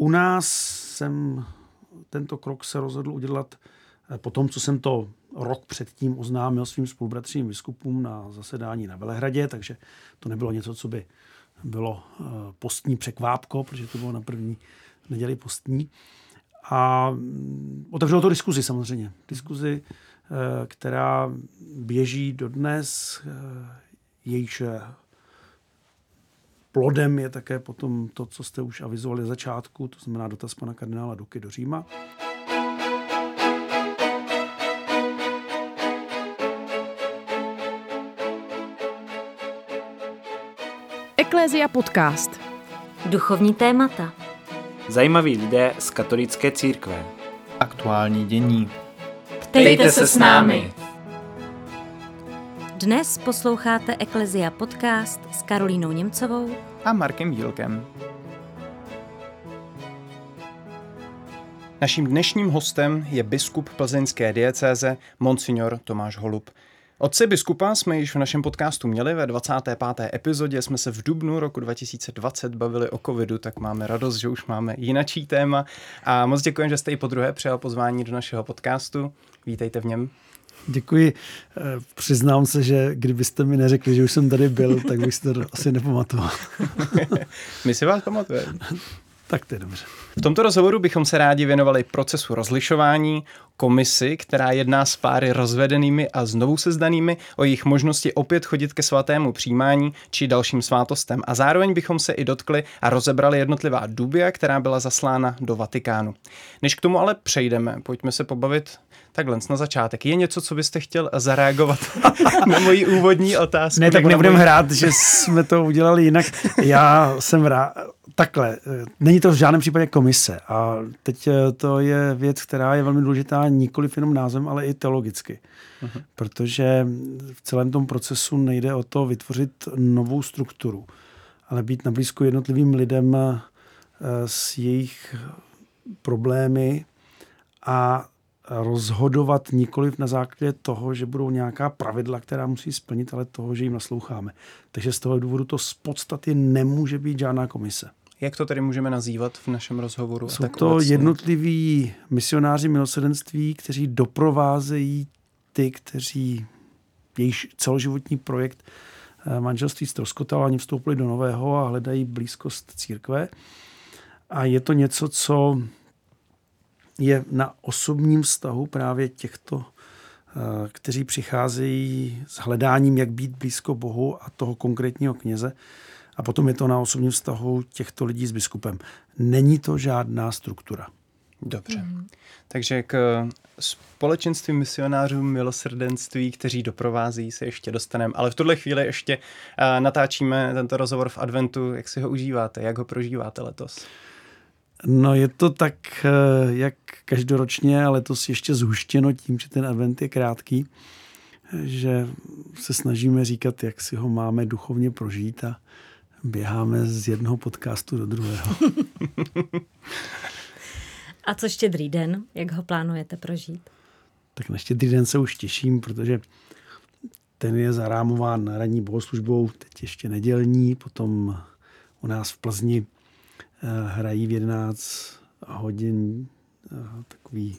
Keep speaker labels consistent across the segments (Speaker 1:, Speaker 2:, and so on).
Speaker 1: u nás jsem tento krok se rozhodl udělat eh, po tom, co jsem to rok předtím oznámil svým spolubratřím biskupům na zasedání na Velehradě, takže to nebylo něco, co by bylo eh, postní překvápko, protože to bylo na první neděli postní. A mm, otevřelo to diskuzi samozřejmě. Diskuzi, eh, která běží dodnes, jejíž plodem je také potom to, co jste už avizovali začátku, to znamená dotaz pana kardinála Duky do Říma.
Speaker 2: Eklézia podcast.
Speaker 3: Duchovní témata.
Speaker 4: Zajímaví lidé z katolické církve.
Speaker 5: Aktuální dění.
Speaker 3: Ptejte se s námi. Dnes posloucháte Eklezia podcast s Karolínou Němcovou
Speaker 5: a Markem Dílkem. Naším dnešním hostem je biskup plzeňské diecéze Monsignor Tomáš Holub. Otce biskupa jsme již v našem podcastu měli ve 25. epizodě, jsme se v dubnu roku 2020 bavili o covidu, tak máme radost, že už máme jinačí téma a moc děkuji, že jste i po druhé přijal pozvání do našeho podcastu. Vítejte v něm.
Speaker 1: Děkuji. Eh, přiznám se, že kdybyste mi neřekli, že už jsem tady byl, tak bych si to asi nepamatoval.
Speaker 5: My si vás pamatujeme.
Speaker 1: Tak to je dobře.
Speaker 5: V tomto rozhovoru bychom se rádi věnovali procesu rozlišování, komisi, která jedná s páry rozvedenými a znovu sezdanými o jejich možnosti opět chodit ke svatému přijímání či dalším svátostem. A zároveň bychom se i dotkli a rozebrali jednotlivá dubia, která byla zaslána do Vatikánu. Než k tomu ale přejdeme, pojďme se pobavit takhle na začátek. Je něco, co byste chtěl zareagovat na moji úvodní otázku?
Speaker 1: Ne, tak nebudeme moji... hrát, že jsme to udělali jinak. Já jsem rád, takhle, není to v žádném případě komise a teď eh, to je věc, která je velmi důležitá nikoli jenom názvem, ale i teologicky. Uh-huh. Protože v celém tom procesu nejde o to vytvořit novou strukturu, ale být na blízku jednotlivým lidem eh, s jejich problémy a rozhodovat nikoliv na základě toho, že budou nějaká pravidla, která musí splnit, ale toho, že jim nasloucháme. Takže z toho důvodu to z podstaty nemůže být žádná komise.
Speaker 5: Jak to tedy můžeme nazývat v našem rozhovoru?
Speaker 1: Jsou to obecně? jednotliví misionáři milosedenství, kteří doprovázejí ty, kteří jejich celoživotní projekt eh, manželství ztroskotal, ani vstoupili do nového a hledají blízkost církve. A je to něco, co je na osobním vztahu právě těchto, eh, kteří přicházejí s hledáním, jak být blízko Bohu a toho konkrétního kněze. A potom je to na osobním vztahu těchto lidí s biskupem. Není to žádná struktura.
Speaker 5: Dobře. Mm. Takže k společenství misionářů milosrdenství, kteří doprovází, se ještě dostaneme. Ale v tuhle chvíli ještě uh, natáčíme tento rozhovor v adventu. Jak si ho užíváte? Jak ho prožíváte letos?
Speaker 1: No je to tak, eh, jak každoročně, ale letos ještě zhuštěno tím, že ten advent je krátký, že se snažíme říkat, jak si ho máme duchovně prožít a běháme z jednoho podcastu do druhého.
Speaker 3: a co štědrý den? Jak ho plánujete prožít?
Speaker 1: Tak na štědrý den se už těším, protože ten je zarámován ranní bohoslužbou, teď ještě nedělní, potom u nás v Plzni eh, hrají v 11 hodin eh, takový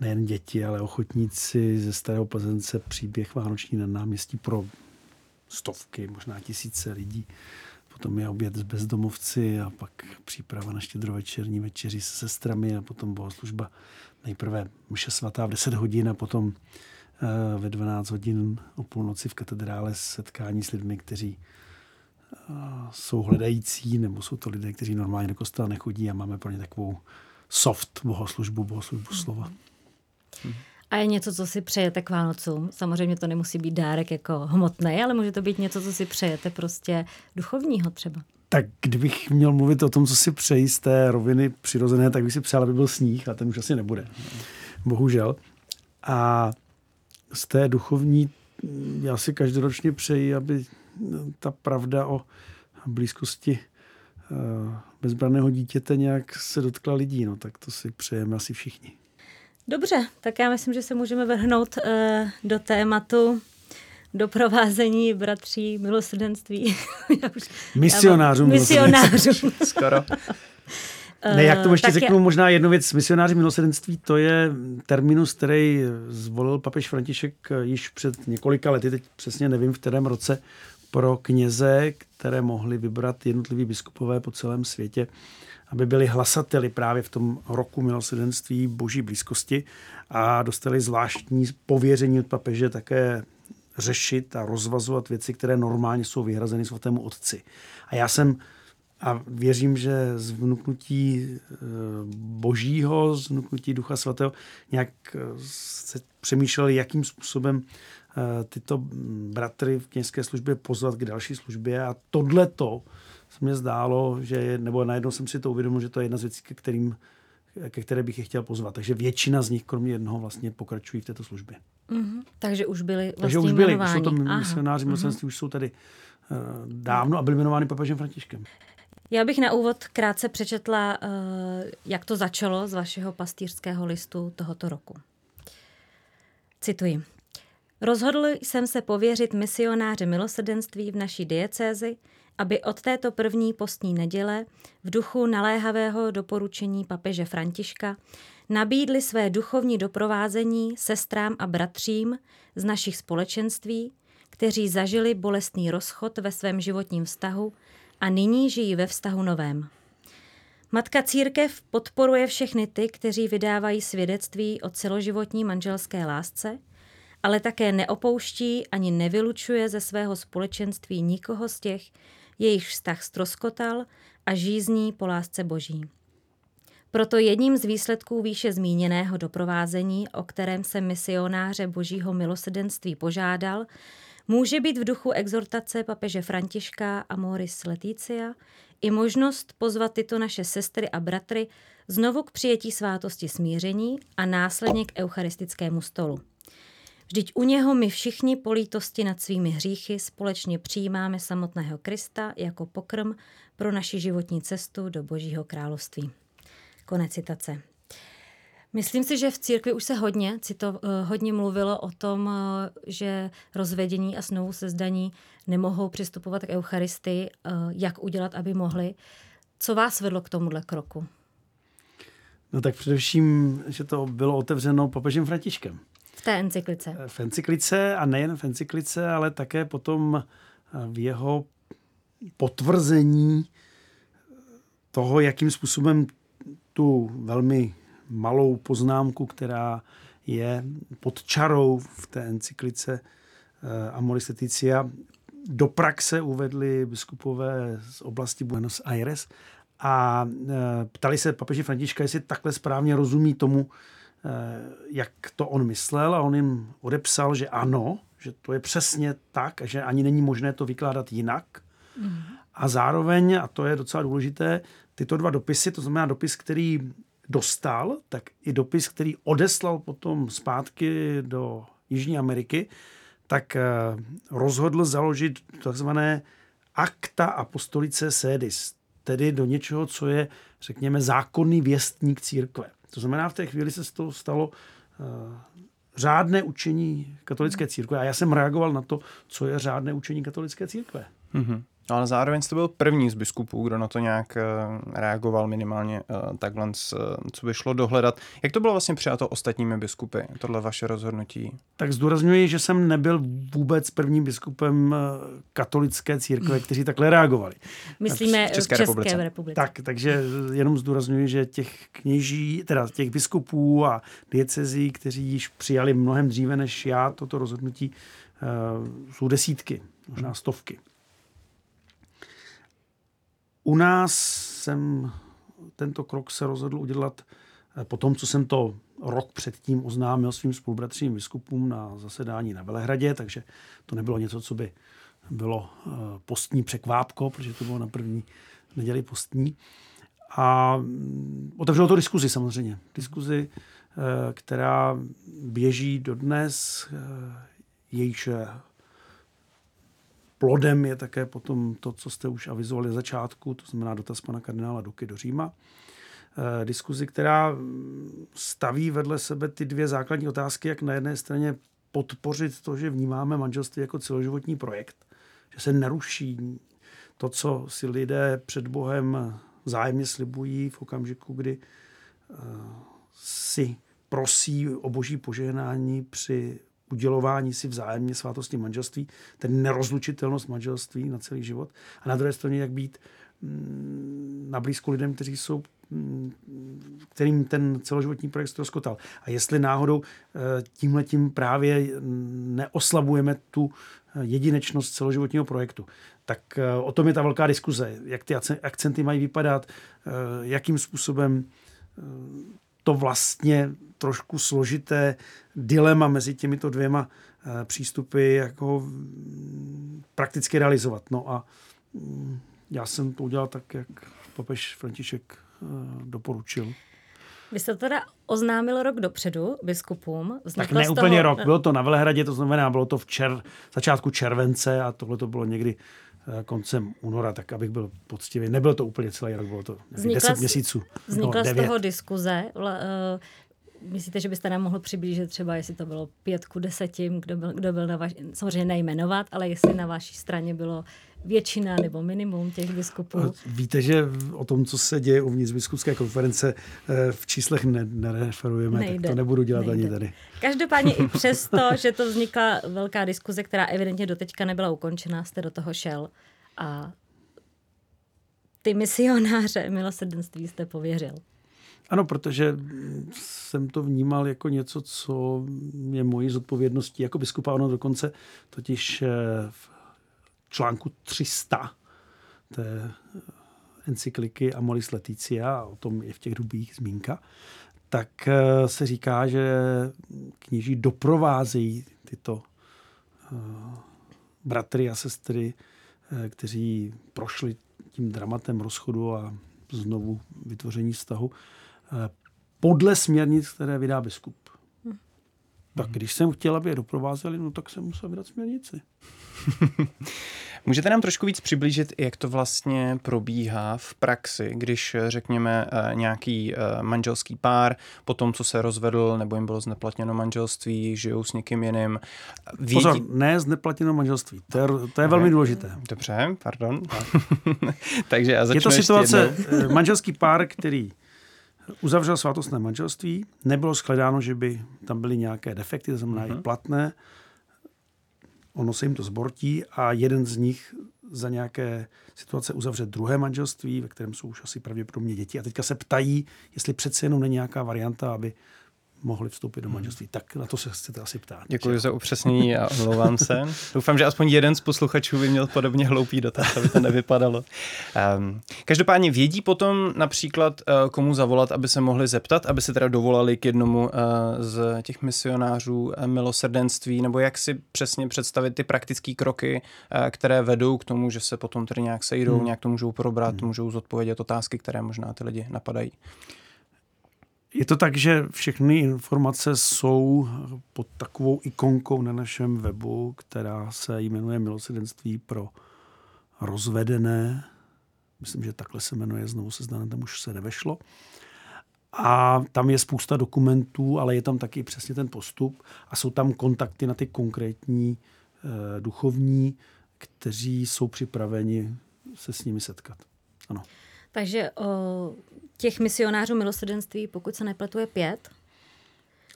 Speaker 1: nejen děti, ale ochotníci ze Starého Plzence příběh Vánoční na náměstí pro stovky, možná tisíce lidí. Potom je oběd s bezdomovci a pak příprava na štědrovečerní večeři se sestrami a potom bohoslužba nejprve mše svatá v 10 hodin a potom eh, ve 12 hodin o půlnoci v katedrále setkání s lidmi, kteří eh, jsou hledající, nebo jsou to lidé, kteří normálně do kostela nechodí a máme pro ně takovou soft bohoslužbu, bohoslužbu slova.
Speaker 3: Hmm. A je něco, co si přejete k Vánocům. Samozřejmě to nemusí být dárek jako hmotný, ale může to být něco, co si přejete prostě duchovního třeba.
Speaker 1: Tak kdybych měl mluvit o tom, co si přeji z té roviny přirozené, tak bych si přál, aby byl sníh a ten už asi nebude. Bohužel. A z té duchovní já si každoročně přeji, aby ta pravda o blízkosti eh, bezbraného dítěte nějak se dotkla lidí. No, tak to si přejeme asi všichni.
Speaker 3: Dobře, tak já myslím, že se můžeme vrhnout uh, do tématu doprovázení bratří milosrdenství.
Speaker 1: misionářů.
Speaker 3: Misionářů.
Speaker 5: Skoro.
Speaker 1: Ne, jak to ještě
Speaker 3: tak
Speaker 1: řeknu,
Speaker 3: je...
Speaker 1: možná jednu věc. Misionáři milosedenství, to je terminus, který zvolil papež František již před několika lety, teď přesně nevím, v kterém roce, pro kněze, které mohli vybrat jednotliví biskupové po celém světě, aby byli hlasateli právě v tom roku milosedenství boží blízkosti a dostali zvláštní pověření od papeže také řešit a rozvazovat věci, které normálně jsou vyhrazeny svatému otci. A já jsem a věřím, že z vnuknutí eh, božího, z vnuknutí ducha svatého nějak eh, se přemýšleli, jakým způsobem eh, tyto bratry v kněžské službě pozvat k další službě a tohle to se mně zdálo, že je, nebo najednou jsem si to uvědomil, že to je jedna z věcí, ke, kterým, ke které bych je chtěl pozvat. Takže většina z nich, kromě jednoho, vlastně pokračují v této službě.
Speaker 3: Mm-hmm. Takže už byli vlastně
Speaker 1: Takže už byli,
Speaker 3: jmenováni.
Speaker 1: už jsou to misionáři milosedenství, už jsou tady uh, dávno a byli jmenováni papežem Františkem.
Speaker 3: Já bych na úvod krátce přečetla, uh, jak to začalo z vašeho pastýřského listu tohoto roku. Cituji. Rozhodl jsem se pověřit misionáře milosrdenství v naší diecézi, aby od této první postní neděle v duchu naléhavého doporučení papeže Františka nabídli své duchovní doprovázení sestrám a bratřím z našich společenství, kteří zažili bolestný rozchod ve svém životním vztahu a nyní žijí ve vztahu novém. Matka církev podporuje všechny ty, kteří vydávají svědectví o celoživotní manželské lásce, ale také neopouští ani nevylučuje ze svého společenství nikoho z těch, jejich vztah stroskotal a žízní po lásce boží. Proto jedním z výsledků výše zmíněného doprovázení, o kterém se misionáře božího milosedenství požádal, může být v duchu exhortace papeže Františka Amoris Leticia i možnost pozvat tyto naše sestry a bratry znovu k přijetí svátosti smíření a následně k eucharistickému stolu. Vždyť u něho my všichni po lítosti nad svými hříchy společně přijímáme samotného Krista jako pokrm pro naši životní cestu do Božího království. Konec citace. Myslím si, že v církvi už se hodně, cito, hodně mluvilo o tom, že rozvedení a znovu sezdaní nemohou přistupovat k Eucharistii, jak udělat, aby mohli. Co vás vedlo k tomuhle kroku?
Speaker 1: No tak především, že to bylo otevřeno papežem Františkem.
Speaker 3: Té encyklice.
Speaker 1: V encyklice a nejen v encyklice, ale také potom v jeho potvrzení toho, jakým způsobem tu velmi malou poznámku, která je pod čarou v té encyklice Amoris Leticia, do praxe uvedli biskupové z oblasti Buenos Aires a ptali se papeži Františka, jestli takhle správně rozumí tomu, jak to on myslel a on jim odepsal, že ano, že to je přesně tak a že ani není možné to vykládat jinak. Mm. A zároveň, a to je docela důležité, tyto dva dopisy, to znamená dopis, který dostal, tak i dopis, který odeslal potom zpátky do Jižní Ameriky, tak rozhodl založit takzvané akta apostolice sedis, tedy do něčeho, co je, řekněme, zákonný věstník církve. To znamená, v té chvíli se z toho stalo uh, řádné učení katolické církve. A já jsem reagoval na to, co je řádné učení katolické církve.
Speaker 5: Mm-hmm. Ale zároveň jste byl první z biskupů, kdo na to nějak reagoval minimálně takhle, co by šlo dohledat. Jak to bylo vlastně přijato ostatními biskupy, tohle vaše rozhodnutí?
Speaker 1: Tak zdůrazňuji, že jsem nebyl vůbec prvním biskupem katolické církve, kteří takhle reagovali.
Speaker 3: Myslíme v České, v České republice. republice.
Speaker 1: Tak, takže jenom zdůrazňuji, že těch kněží, teda těch biskupů a diecezí, kteří již přijali mnohem dříve než já toto rozhodnutí, jsou desítky, možná stovky. U nás jsem tento krok se rozhodl udělat po tom, co jsem to rok předtím oznámil svým spolubratřím biskupům na zasedání na Velehradě, takže to nebylo něco, co by bylo postní překvápko, protože to bylo na první neděli postní. A otevřelo to diskuzi samozřejmě. Diskuzi, která běží dodnes, jejíž plodem je také potom to, co jste už avizovali na začátku, to znamená dotaz pana kardinála Duky do Říma. E, diskuzi, která staví vedle sebe ty dvě základní otázky, jak na jedné straně podpořit to, že vnímáme manželství jako celoživotní projekt, že se neruší to, co si lidé před Bohem vzájemně slibují v okamžiku, kdy uh, si prosí o boží požehnání při udělování si vzájemně svátosti manželství, tedy nerozlučitelnost manželství na celý život. A na druhé straně, jak být mm, na blízku lidem, kteří jsou mm, kterým ten celoživotní projekt ztroskotal. A jestli náhodou eh, tímhle tím právě neoslabujeme tu eh, jedinečnost celoživotního projektu. Tak eh, o tom je ta velká diskuze, jak ty akcenty mají vypadat, jakým způsobem to vlastně trošku složité dilema mezi těmito dvěma eh, přístupy jako prakticky realizovat. No a mm, já jsem to udělal tak, jak papež František eh, doporučil.
Speaker 3: Vy jste teda oznámil rok dopředu biskupům.
Speaker 1: tak ne úplně toho... rok, bylo to na Velehradě, to znamená, bylo to v čer, začátku července a tohle to bylo někdy koncem února, tak abych byl poctivý. Nebyl to úplně celý rok, bylo to vznikla 10 měsíců.
Speaker 3: Vznikla no, z toho diskuze. Myslíte, že byste nám mohl přiblížit třeba, jestli to bylo pět ku desetím, kdo byl, kdo byl na vaši, samozřejmě nejmenovat, ale jestli na vaší straně bylo většina nebo minimum těch biskupů.
Speaker 1: Víte, že o tom, co se děje uvnitř biskupské konference, eh, v číslech ne, nereferujeme, Nejde. tak to nebudu dělat Nejde. ani tady.
Speaker 3: Každopádně i přesto, že to vznikla velká diskuze, která evidentně doteďka nebyla ukončená, jste do toho šel a ty misionáře milosrdenství jste pověřil.
Speaker 1: Ano, protože jsem to vnímal jako něco, co je mojí zodpovědností jako biskupa. Ono dokonce totiž eh, v článku 300 té encykliky Amoris Leticia, o tom je v těch dubích zmínka, tak eh, se říká, že kněží doprovázejí tyto eh, bratry a sestry, eh, kteří prošli tím dramatem rozchodu a znovu vytvoření vztahu podle směrnic, které vydá biskup. Hm. Tak když jsem chtěl, aby je doprovázeli, no tak jsem musel vydat směrnici.
Speaker 5: Můžete nám trošku víc přiblížit, jak to vlastně probíhá v praxi, když řekněme eh, nějaký eh, manželský pár, po tom, co se rozvedl nebo jim bylo zneplatněno manželství, žijou s někým jiným.
Speaker 1: Vědí... Pozor, ne zneplatněno manželství, to je, to je velmi důležité.
Speaker 5: Dobře, pardon. Takže já
Speaker 1: začnu Je to situace, eh, manželský pár, který uzavřel svátostné manželství, nebylo shledáno, že by tam byly nějaké defekty, to znamená uh-huh. i mhm. platné, ono se jim to zbortí a jeden z nich za nějaké situace uzavře druhé manželství, ve kterém jsou už asi pravděpodobně děti. A teďka se ptají, jestli přece jenom není nějaká varianta, aby mohli vstoupit do hmm. manželství. Tak na to se chcete asi ptát.
Speaker 5: Děkuji za upřesnění a omlouvám se. Doufám, že aspoň jeden z posluchačů by měl podobně hloupý dotaz, aby to nevypadalo. Um, každopádně vědí potom například, uh, komu zavolat, aby se mohli zeptat, aby se teda dovolali k jednomu uh, z těch misionářů uh, milosrdenství, nebo jak si přesně představit ty praktické kroky, uh, které vedou k tomu, že se potom tedy nějak sejdou, hmm. nějak to můžou probrat, hmm. můžou zodpovědět otázky, které možná ty lidi napadají.
Speaker 1: Je to tak, že všechny informace jsou pod takovou ikonkou na našem webu, která se jmenuje Milosedenství pro rozvedené. Myslím, že takhle se jmenuje, znovu se zdanem, tam už se nevešlo. A tam je spousta dokumentů, ale je tam taky přesně ten postup a jsou tam kontakty na ty konkrétní eh, duchovní, kteří jsou připraveni se s nimi setkat. Ano.
Speaker 3: Takže o, těch misionářů milosrdenství, pokud se nepletu, je pět.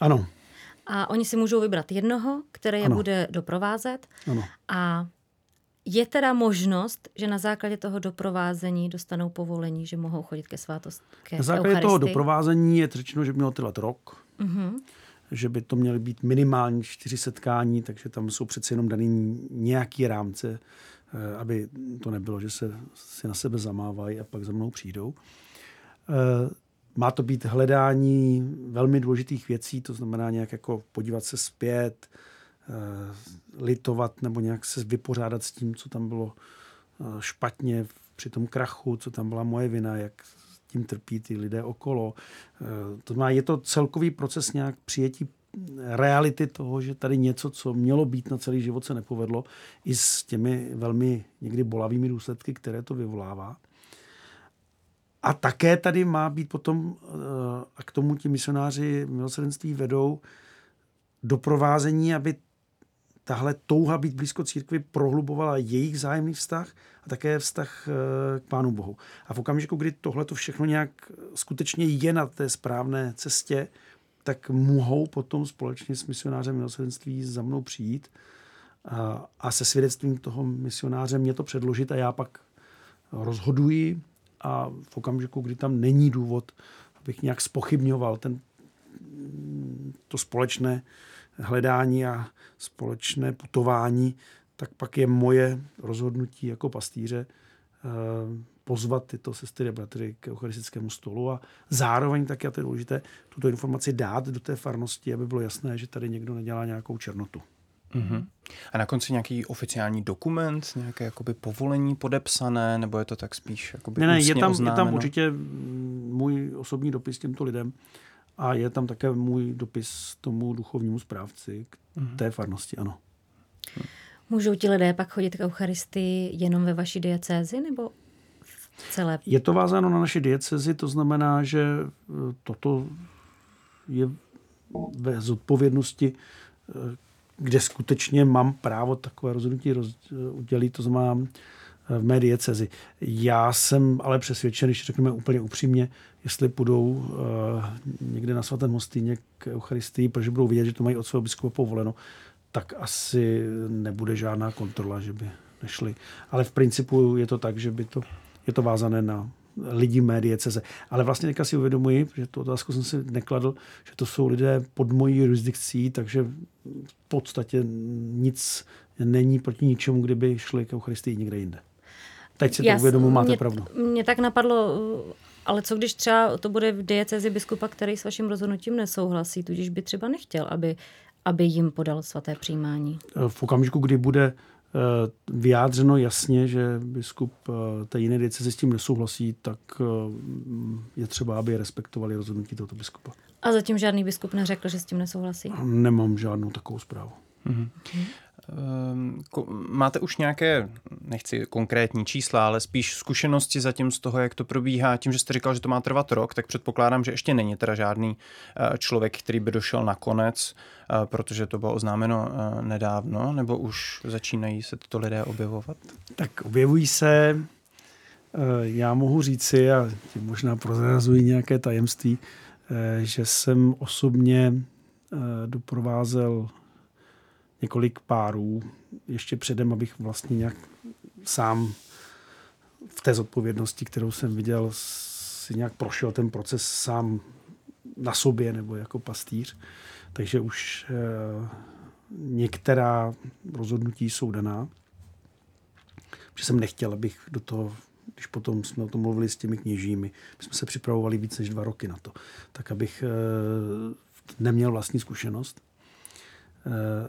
Speaker 1: Ano.
Speaker 3: A oni si můžou vybrat jednoho, který je ano. bude doprovázet.
Speaker 1: Ano.
Speaker 3: A je teda možnost, že na základě toho doprovázení dostanou povolení, že mohou chodit ke svátosti.
Speaker 1: Na základě Eucharistii. toho doprovázení je řečeno, že by mělo trvat rok.
Speaker 3: Uh-huh.
Speaker 1: Že by to měly být minimálně čtyři setkání, takže tam jsou přece jenom daný nějaký rámce, aby to nebylo, že se si na sebe zamávají a pak za mnou přijdou. Eh, má to být hledání velmi důležitých věcí, to znamená nějak jako podívat se zpět, eh, litovat nebo nějak se vypořádat s tím, co tam bylo eh, špatně při tom krachu, co tam byla moje vina, jak tím trpí ty lidé okolo. To znamená, je to celkový proces nějak přijetí reality toho, že tady něco, co mělo být na celý život, se nepovedlo, i s těmi velmi někdy bolavými důsledky, které to vyvolává. A také tady má být potom, eh, a k tomu ti misionáři milosrdenství vedou, doprovázení, aby tahle touha být blízko církvi prohlubovala jejich zájemný vztah a také vztah eh, k Pánu Bohu. A v okamžiku, kdy tohle to všechno nějak skutečně je na té správné cestě, tak mohou potom společně s misionářem milosrdenství za mnou přijít a, a se svědectvím toho misionáře mě to předložit a já pak rozhoduji a v okamžiku, kdy tam není důvod, abych nějak spochybňoval ten, to společné hledání a společné putování, tak pak je moje rozhodnutí jako pastýře pozvat tyto sestry a bratry k eucharistickému stolu a zároveň tak je to důležité tuto informaci dát do té farnosti, aby bylo jasné, že tady někdo nedělá nějakou černotu.
Speaker 5: Mm-hmm. A na konci nějaký oficiální dokument, nějaké jakoby povolení podepsané, nebo je to tak spíš jakoby
Speaker 1: Ne, ne, je tam,
Speaker 5: oznámeno?
Speaker 1: je tam určitě můj osobní dopis těmto lidem a je tam také můj dopis tomu duchovnímu správci k mm-hmm. té farnosti, ano.
Speaker 3: Můžou ti lidé pak chodit k Eucharistii jenom ve vaší diecézi nebo v celé?
Speaker 1: Je to vázáno na naši diecezi, to znamená, že eh, toto je ve zodpovědnosti, eh, kde skutečně mám právo takové rozhodnutí roz, udělit, to znamená v mé diecezi. Já jsem ale přesvědčen, když řekneme úplně upřímně, jestli půjdou někde na svatém hostýně k Eucharistii, protože budou vidět, že to mají od svého biskupa povoleno, tak asi nebude žádná kontrola, že by nešli. Ale v principu je to tak, že by to, je to vázané na lidi mé dieceze. Ale vlastně teďka si uvědomuji, že tu otázku jsem si nekladl, že to jsou lidé pod mojí jurisdikcí, takže v podstatě nic není proti ničemu, kdyby šli k Eucharistii někde jinde. Teď si to uvědomuji, máte
Speaker 3: mě,
Speaker 1: pravdu.
Speaker 3: Mě tak napadlo, ale co když třeba to bude v diecezi biskupa, který s vaším rozhodnutím nesouhlasí, tudíž by třeba nechtěl, aby, aby jim podal svaté přijímání?
Speaker 1: V okamžiku, kdy bude vyjádřeno jasně, že biskup té jiné dieceze s tím nesouhlasí, tak je třeba, aby respektovali rozhodnutí tohoto biskupa.
Speaker 3: A zatím žádný biskup neřekl, že s tím nesouhlasí?
Speaker 1: Nemám žádnou takovou zprávu.
Speaker 5: Mm-hmm. Máte už nějaké, nechci konkrétní čísla, ale spíš zkušenosti zatím z toho, jak to probíhá? Tím, že jste říkal, že to má trvat rok, tak předpokládám, že ještě není teda žádný eh, člověk, který by došel na konec, eh, protože to bylo oznámeno eh, nedávno, nebo už začínají se tyto lidé objevovat?
Speaker 1: Tak objevují se, já mohu říci, a tím možná prozrazují nějaké tajemství, že jsem osobně doprovázel několik párů ještě předem, abych vlastně nějak sám v té zodpovědnosti, kterou jsem viděl, si nějak prošel ten proces sám na sobě nebo jako pastýř. Takže už eh, některá rozhodnutí jsou daná. Protože jsem nechtěl, abych do toho, když potom jsme o tom mluvili s těmi kněžími, my jsme se připravovali víc než dva roky na to, tak abych eh, neměl vlastní zkušenost. Eh,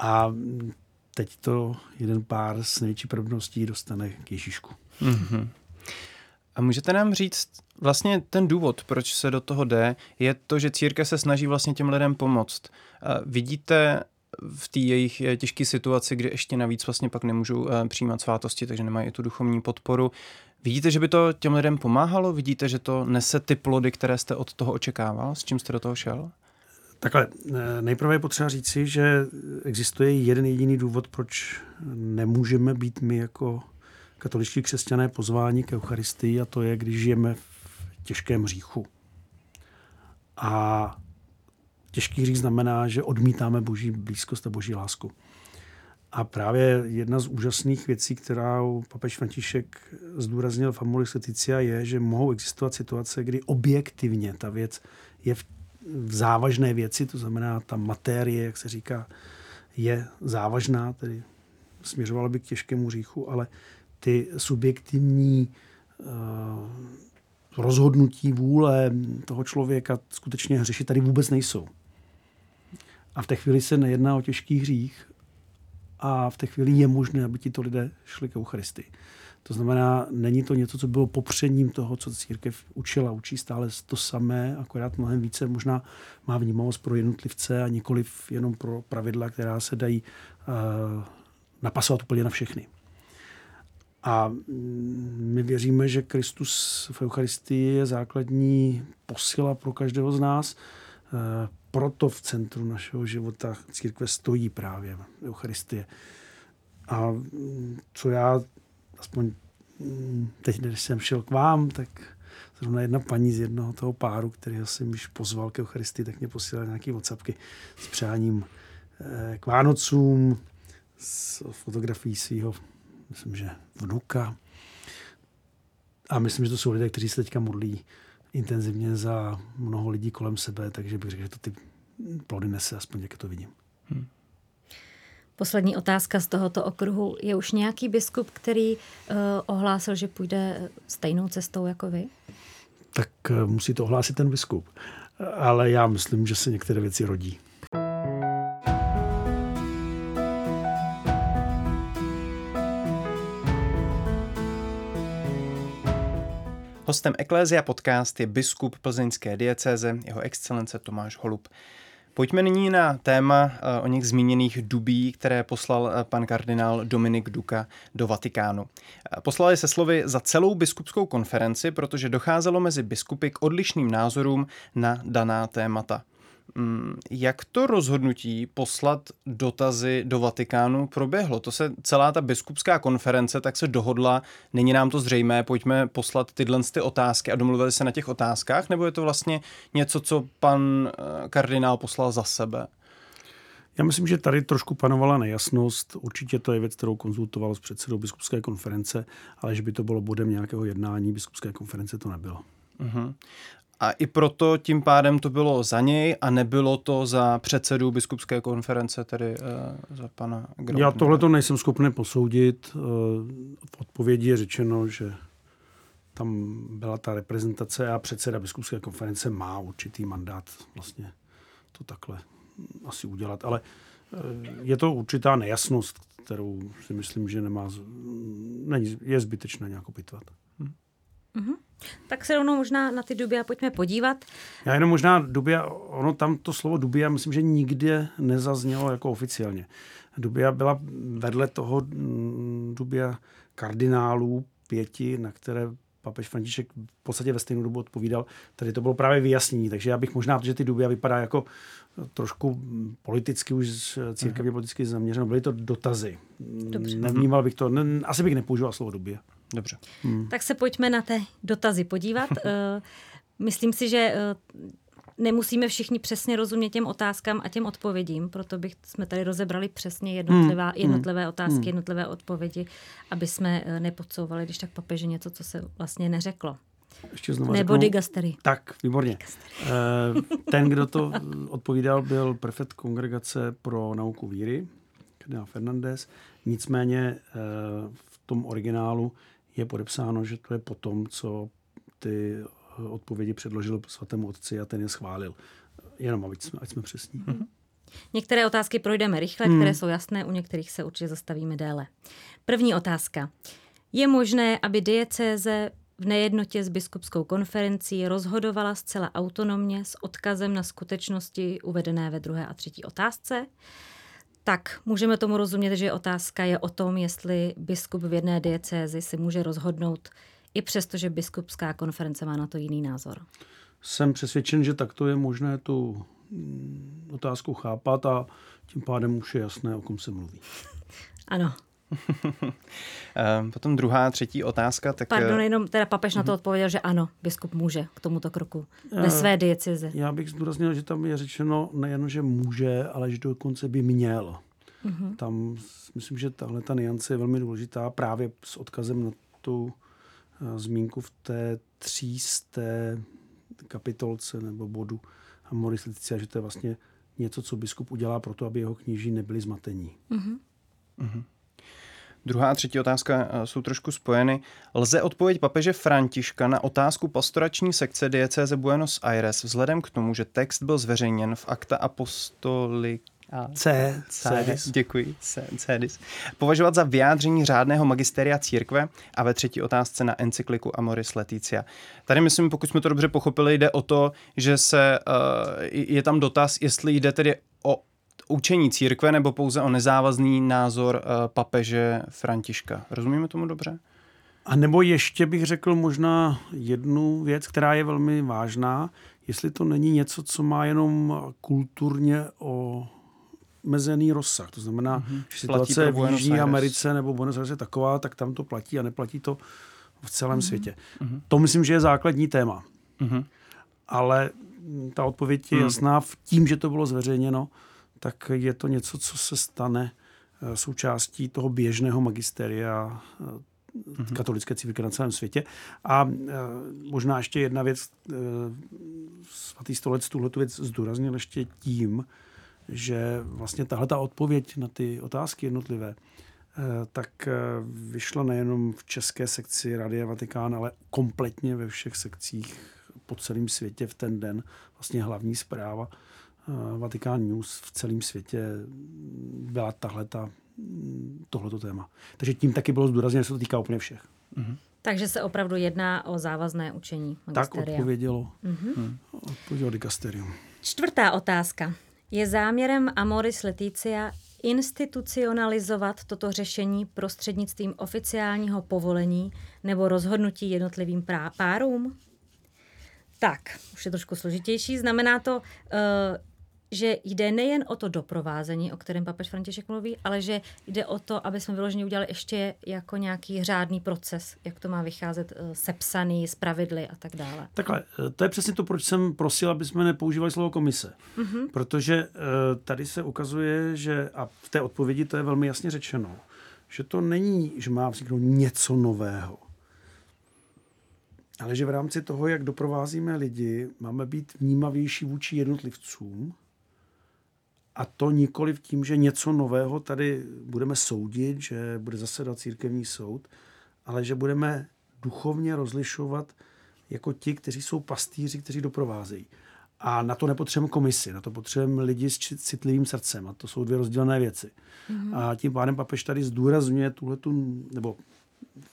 Speaker 1: a teď to jeden pár s největší pravdností dostane k Ježíšku. Mm-hmm.
Speaker 5: A můžete nám říct, vlastně ten důvod, proč se do toho jde, je to, že církev se snaží vlastně těm lidem pomoct. Vidíte v té jejich eh, těžké situaci, kdy ještě navíc vlastně pak nemůžou eh, přijímat svátosti, takže nemají i tu duchovní podporu. Vidíte, že by to těm lidem pomáhalo? Vidíte, že to nese ty plody, které jste od toho očekával? S čím jste do toho šel?
Speaker 1: Takhle, eh, nejprve je potřeba říci, že existuje jeden jediný důvod, proč nemůžeme být my jako katoličtí křesťané pozváni k Eucharistii a to je, když žijeme v těžkém hříchu. A těžký hřích znamená, že odmítáme boží blízkost a boží lásku. A právě jedna z úžasných věcí, kterou papež František zdůraznil v Amoris Leticia, je, že mohou existovat situace, kdy objektivně ta věc je v v závažné věci, to znamená ta matérie, jak se říká, je závažná, tedy směřovala by k těžkému říchu, ale ty subjektivní uh, rozhodnutí vůle toho člověka skutečně hřešit tady vůbec nejsou. A v té chvíli se nejedná o těžký hřích a v té chvíli je možné, aby ti to lidé šli k Eucharistii. To znamená, není to něco, co bylo popřením toho, co církev učila. Učí stále to samé, akorát mnohem více možná má vnímavost pro jednotlivce a nikoliv jenom pro pravidla, která se dají uh, napasovat úplně na všechny. A mm, my věříme, že Kristus v Eucharistii je základní posila pro každého z nás. proto v centru našeho života církve stojí právě Eucharistie. A mm, co já, aspoň mm, teď, když jsem šel k vám, tak zrovna jedna paní z jednoho toho páru, který jsem již pozval k Eucharistii, tak mě posílala nějaké WhatsAppky s přáním eh, k Vánocům, s fotografií svého, myslím, že vnuka. A myslím, že to jsou lidé, kteří se teďka modlí intenzivně za mnoho lidí kolem sebe, takže bych řekl, že to ty plody nese, aspoň jak to vidím. Hmm.
Speaker 3: Poslední otázka z tohoto okruhu. Je už nějaký biskup, který uh, ohlásil, že půjde stejnou cestou jako vy?
Speaker 1: Tak uh, musí to ohlásit ten biskup. Ale já myslím, že se některé věci rodí.
Speaker 5: Hostem Eklézia podcast je biskup plzeňské diecéze, jeho excelence Tomáš Holub. Pojďme nyní na téma eh, o něch zmíněných dubí, které poslal eh, pan kardinál Dominik Duka do Vatikánu. Eh, poslali se slovy za celou biskupskou konferenci, protože docházelo mezi biskupy k odlišným názorům na daná témata. Mm, jak to rozhodnutí poslat dotazy do Vatikánu proběhlo? To se celá ta biskupská konference tak se dohodla, není nám to zřejmé, pojďme poslat tyhle ty otázky a domluvili se na těch otázkách, nebo je to vlastně něco, co pan eh, kardinál poslal za sebe?
Speaker 1: Já myslím, že tady trošku panovala nejasnost. Určitě to je věc, kterou konzultoval s předsedou biskupské konference, ale že by to bylo bodem nějakého jednání biskupské konference, to nebylo. Uh-huh.
Speaker 5: A i proto tím pádem to bylo za něj a nebylo to za předsedu biskupské konference, tedy uh, za pana
Speaker 1: Graubnera. Já tohle to nejsem schopný posoudit. Uh, v odpovědi je řečeno, že tam byla ta reprezentace a předseda biskupské konference má určitý mandát vlastně to takhle asi udělat. Ale uh, je to určitá nejasnost, kterou si myslím, že nemá, není, je zbytečné nějak opitvat. Hmm.
Speaker 3: Mm-hmm. Tak se rovnou možná na ty Dubia pojďme podívat.
Speaker 1: Já jenom možná Dubia, ono tam to slovo Dubia, myslím, že nikde nezaznělo jako oficiálně. Dubia byla vedle toho mm, Dubia kardinálů pěti, na které papež František v podstatě ve stejnou dobu odpovídal. Tady to bylo právě vyjasnění, takže já bych možná, protože ty Dubia vypadá jako trošku politicky už církevně politicky zaměřeno, byly to dotazy. Dobře. Nevnímal bych to, ne, asi bych nepoužíval slovo Dubia.
Speaker 5: Dobře.
Speaker 3: Hmm. Tak se pojďme na ty dotazy podívat. Eh, myslím si, že eh, nemusíme všichni přesně rozumět těm otázkám a těm odpovědím, proto bych jsme tady rozebrali přesně jednotlivá, hmm. jednotlivé otázky, hmm. jednotlivé odpovědi, aby jsme eh, nepodsouvali, když tak papeži něco, co se vlastně neřeklo.
Speaker 1: Ještě znovu
Speaker 3: Nebo
Speaker 1: řeknu.
Speaker 3: digastery.
Speaker 1: Tak, výborně. Ten, kdo to odpovídal, byl prefekt kongregace pro nauku víry, kardinál Fernandez. Nicméně v tom originálu je podepsáno, že to je po tom, co ty eh, odpovědi předložil svatému otci a ten je schválil. Jenom, ať jsme, ať jsme přesní. Mm-hmm.
Speaker 3: Některé otázky projdeme rychle, hmm. které jsou jasné, u některých se určitě zastavíme déle. První otázka. Je možné, aby diecéze v nejednotě s biskupskou konferencí rozhodovala zcela autonomně s odkazem na skutečnosti uvedené ve druhé a třetí otázce? Tak můžeme tomu rozumět, že otázka je o tom, jestli biskup v jedné diecézi si může rozhodnout i přesto, že biskupská konference má na to jiný názor.
Speaker 1: Jsem přesvědčen, že takto je možné tu mm, otázku chápat a tím pádem už je jasné, o kom se mluví.
Speaker 3: Ano.
Speaker 5: Ehm, potom druhá, třetí otázka. Tak...
Speaker 3: Pardon, eh, jenom teda papež na to mhm. odpověděl, že ano, biskup může k tomuto kroku ve eh, své diecezi.
Speaker 1: Já bych zdůraznil, že tam je řečeno nejen, že může, ale že dokonce by měl. Mm-hmm. Tam myslím, že tahle ta niance je velmi důležitá právě s odkazem na tu uh, zmínku v té třísté kapitolce nebo bodu Amoris Leticia, že to je vlastně něco, co biskup udělá pro to, aby jeho kněží nebyli zmatení. Mm-hmm.
Speaker 5: Mm-hmm. Druhá a třetí otázka eh, jsou trošku spojeny. Lze odpověď papeže Františka na otázku pastorační sekce diecéze Buenos Aires vzhledem k tomu, že text byl zveřejněn v akta apostolik
Speaker 1: C, Cedis.
Speaker 5: Děkuji, C, Cedis. Považovat za vyjádření řádného magisteria církve a ve třetí otázce na encykliku Amoris Leticia. Tady myslím, pokud jsme to dobře pochopili, jde o to, že se uh, je tam dotaz, jestli jde tedy o učení církve nebo pouze o nezávazný názor uh, papeže Františka. Rozumíme tomu dobře?
Speaker 1: A nebo ještě bych řekl možná jednu věc, která je velmi vážná, jestli to není něco, co má jenom kulturně o mezený rozsah. To znamená, mm-hmm. že situace v Jižní Americe nebo Buenos Aires je taková, tak tam to platí a neplatí to v celém mm-hmm. světě. Mm-hmm. To myslím, že je základní téma. Mm-hmm. Ale ta odpověď je mm. jasná v tím, že to bylo zveřejněno, tak je to něco, co se stane eh, součástí toho běžného magisteria mm-hmm. katolické církve na celém světě. A e, možná ještě jedna věc, e, svatý stolec tuhle věc zdůraznil ještě tím, že vlastně tahle ta odpověď na ty otázky jednotlivé, e, tak vyšla nejenom v české sekci Radia Vatikán, ale kompletně ve všech sekcích po celém světě v ten den. Vlastně hlavní zpráva Vatikán News v celém světě byla tahle ta tohleto téma. Takže tím taky bylo zdůrazněno, že se to týká úplně všech. Mm-hmm.
Speaker 3: Takže se opravdu jedná o závazné učení
Speaker 1: magisteria. Tak odpovědělo, mm-hmm. odpovědělo dikasterium.
Speaker 3: Čtvrtá otázka. Je záměrem Amoris Leticia institucionalizovat toto řešení prostřednictvím oficiálního povolení nebo rozhodnutí jednotlivým párům? Tak, už je trošku složitější. Znamená to, uh, že jde nejen o to doprovázení, o kterém papež František mluví, ale že jde o to, aby jsme vyloženě udělali ještě jako nějaký řádný proces, jak to má vycházet eh, sepsaný, z pravidly a tak dále.
Speaker 1: Takhle, eh, to je přesně to, proč jsem prosil, aby jsme nepoužívali slovo komise. Mm-hmm. Protože eh, tady se ukazuje, že, a v té odpovědi to je velmi jasně řečeno, že to není, že má vzniknout něco nového, ale že v rámci toho, jak doprovázíme lidi, máme být vnímavější vůči jednotlivcům, a to nikoli v tím, že něco nového tady budeme soudit, že bude zasedat církevní soud, ale že budeme duchovně rozlišovat jako ti, kteří jsou pastýři, kteří doprovázejí. A na to nepotřebujeme komisi, na to potřebujeme lidi s citlivým srdcem. A to jsou dvě rozdílné věci. Mm-hmm. A tím pádem papež tady zdůrazňuje tuhle tu, nebo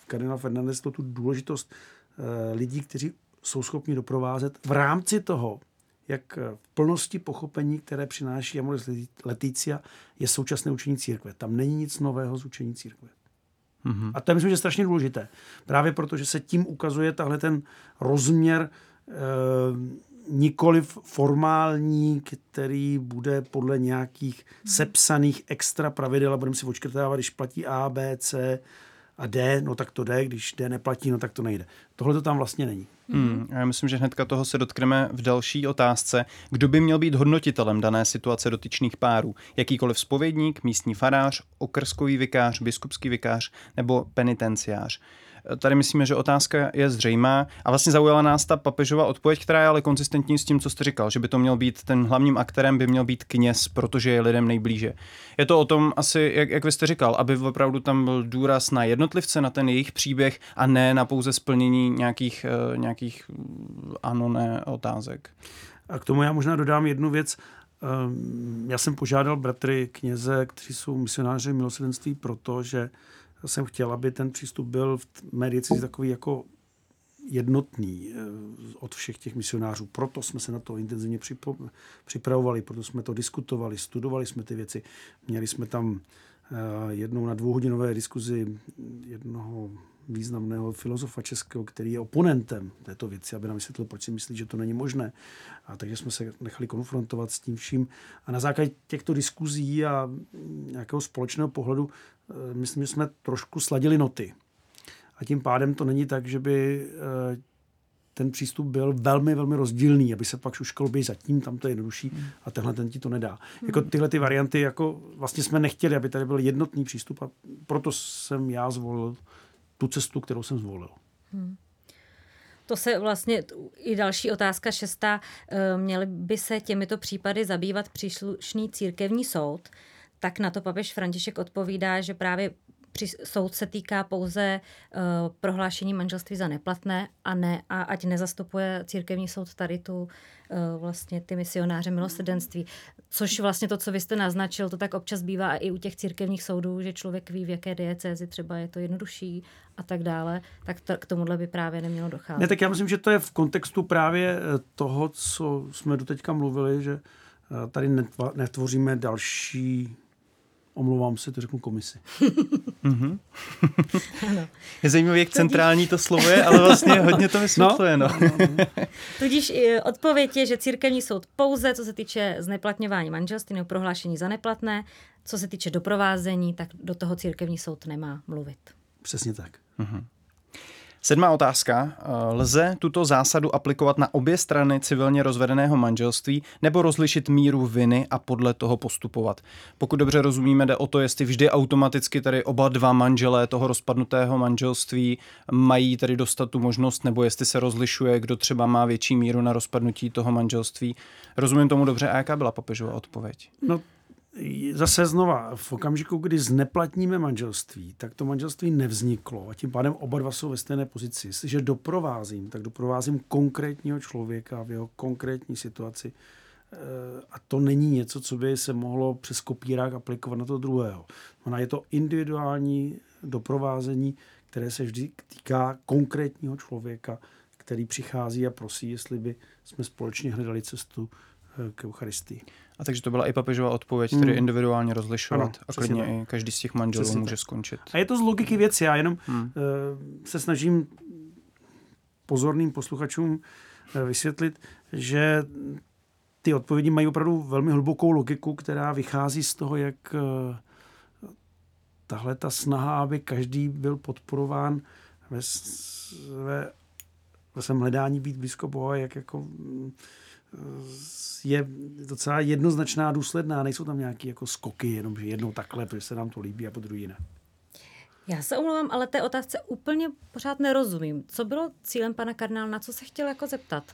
Speaker 1: kardinál Fernandez tu důležitost e, lidí, kteří jsou schopni doprovázet v rámci toho, jak v plnosti pochopení, které přináší Amoris Leticia, je současné učení církve. Tam není nic nového z učení církve. Mm-hmm. A to je myslím, že je strašně důležité. Právě proto, že se tím ukazuje tahle ten rozměr e, nikoliv formální, který bude podle nějakých sepsaných extra pravidel a budeme si očkrtávat, když platí A, B, C a D, no tak to jde, když D neplatí, no tak to nejde. Tohle to tam vlastně není.
Speaker 5: Hmm, já myslím, že hnedka toho se dotkneme v další otázce. Kdo by měl být hodnotitelem dané situace dotyčných párů? Jakýkoliv spovědník, místní farář, okrskový vikář, biskupský vikář nebo penitenciář? Tady myslíme, že otázka je zřejmá a vlastně zaujala nás ta papežová odpověď, která je ale konzistentní s tím, co jste říkal, že by to měl být ten hlavním aktérem by měl být kněz, protože je lidem nejblíže. Je to o tom asi, jak, jak vy jste říkal, aby opravdu tam byl důraz na jednotlivce, na ten jejich příběh a ne na pouze splnění nějakých, uh, nějakých mm, ano, ne otázek.
Speaker 1: A k tomu já možná dodám jednu věc. Ehm, já jsem požádal bratry kněze, kteří jsou misionáři milosrdenství, protože jsem chtěl, aby ten přístup byl v mé diecezi takový jako jednotný eh, od všech těch misionářů. Proto jsme se na to intenzivně připravovali, proto jsme to diskutovali, studovali jsme ty věci. Měli jsme tam eh, jednou na dvouhodinové diskuzi jednoho významného filozofa českého, který je oponentem této věci, aby nám vysvětlil, proč si myslí, že to není možné. A takže jsme se nechali konfrontovat s tím vším. A na základě těchto diskuzí a nějakého společného pohledu, myslím, že jsme trošku sladili noty. A tím pádem to není tak, že by eh, ten přístup byl velmi, velmi rozdílný, aby se pak šuškalo by zatím, tam to je jednodušší a tenhle ten ti to nedá. Hmm. Jako tyhle ty varianty, jako vlastně jsme nechtěli, aby tady byl jednotný přístup a proto jsem já zvolil tu cestu, kterou jsem zvolil. Hmm.
Speaker 3: To se vlastně, i další otázka šestá, eh, měly by se těmito případy zabývat příslušný církevní soud, tak na to papež František odpovídá, že právě soud se týká pouze uh, prohlášení manželství za neplatné a ne, a ať nezastupuje církevní soud tady tu uh, vlastně ty misionáře milosrdenství. Což vlastně to, co vy jste naznačil, to tak občas bývá i u těch církevních soudů, že člověk ví, v jaké diecézi třeba je to jednodušší a tak dále, tak to, k tomuhle by právě nemělo docházet.
Speaker 1: Ne, tak já myslím, že to je v kontextu právě eh, toho, co jsme doteďka mluvili, že tady netvoříme další omlouvám se, to řeknu komisi.
Speaker 5: Mm-hmm. je zajímavé, jak centrální to slovo je, ale vlastně hodně to vysvětluje. No. no.
Speaker 3: Tudíž eh, odpověď je, že církevní soud pouze, co se týče zneplatňování manželství nebo prohlášení za neplatné, co se týče doprovázení, tak do toho církevní soud nemá mluvit.
Speaker 1: Přesně tak.
Speaker 5: Mm-hmm. Sedmá otázka. Eh, lze tuto zásadu aplikovat na obě strany civilně rozvedeného manželství nebo rozlišit míru viny a podle toho postupovat? Pokud dobře rozumíme, jde o to, jestli vždy automaticky tady oba dva manželé toho rozpadnutého manželství mají tady dostat tu možnost, nebo jestli se rozlišuje, kdo třeba má větší míru na rozpadnutí toho manželství. Rozumím tomu dobře, a jaká byla papežová odpověď?
Speaker 1: No, zase znova, v okamžiku, kdy zneplatníme manželství, tak to manželství nevzniklo a tím pádem oba dva jsou ve stejné pozici. Jestliže doprovázím, tak doprovázím konkrétního člověka v jeho konkrétní situaci. Eh, a to není něco, co by se mohlo přes kopírák aplikovat na to druhého. Ona je to individuální doprovázení, které se vždy týká konkrétního člověka, který přichází a prosí, jestli by jsme společně hledali cestu k Eucharistii.
Speaker 5: A takže to byla i papežová odpověď, tedy hmm. individuálně rozlišovat ano, a klidně tak. i každý z těch manželů přesně může tak. skončit.
Speaker 1: A je to z logiky věci. Já jenom hmm. uh, se snažím pozorným posluchačům uh, vysvětlit, že ty odpovědi mají opravdu velmi hlubokou logiku, která vychází z toho, jak tahle ta snaha, aby každý byl podporován ve, své, ve svém hledání být blízko Boha, jak jako je docela jednoznačná, důsledná. Nejsou tam nějaké jako skoky, jenom že jednou takhle, protože se nám to líbí a po druhý ne.
Speaker 3: Já se omlouvám, ale té otázce úplně pořád nerozumím. Co bylo cílem pana kardinála, na co se chtěl jako zeptat?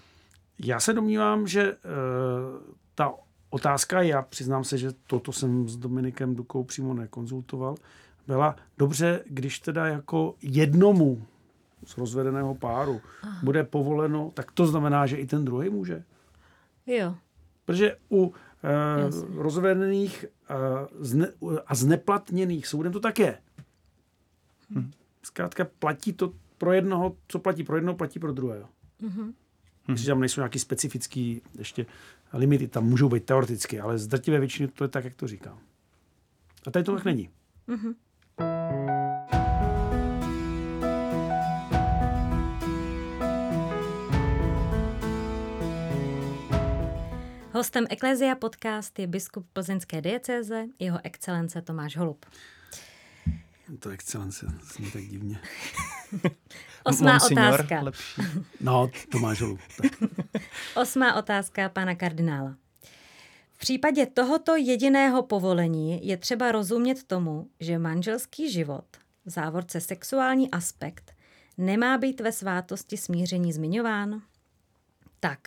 Speaker 1: Já se domnívám, že uh, ta otázka, já přiznám se, že toto jsem s Dominikem Dukou přímo nekonzultoval, byla dobře, když teda jako jednomu z rozvedeného páru Aha. bude povoleno, tak to znamená, že i ten druhý může.
Speaker 3: Jo.
Speaker 1: Protože u uh, rozvedených uh, zne, uh, a zneplatněných soudem to tak je. Hm. Zkrátka platí to pro jednoho, co platí pro jednoho, platí pro druhého. Mm-hmm. Myslím, že tam nejsou nějaký specifický ještě limity, tam můžou být teoreticky, ale z drtivé většiny to je tak, jak to říkám. A tady to mm-hmm. tak není. Mm-hmm.
Speaker 3: Hostem Eklézia podcast je biskup plzeňské diecéze, jeho excelence Tomáš Holub.
Speaker 1: To excelence zní tak divně.
Speaker 3: Osmá Monsignor, otázka.
Speaker 1: Lepší. No, Tomáš Holub. Tak.
Speaker 3: Osmá otázka pana kardinála. V případě tohoto jediného povolení je třeba rozumět tomu, že manželský život, v závorce sexuální aspekt, nemá být ve svátosti smíření zmiňován? Tak,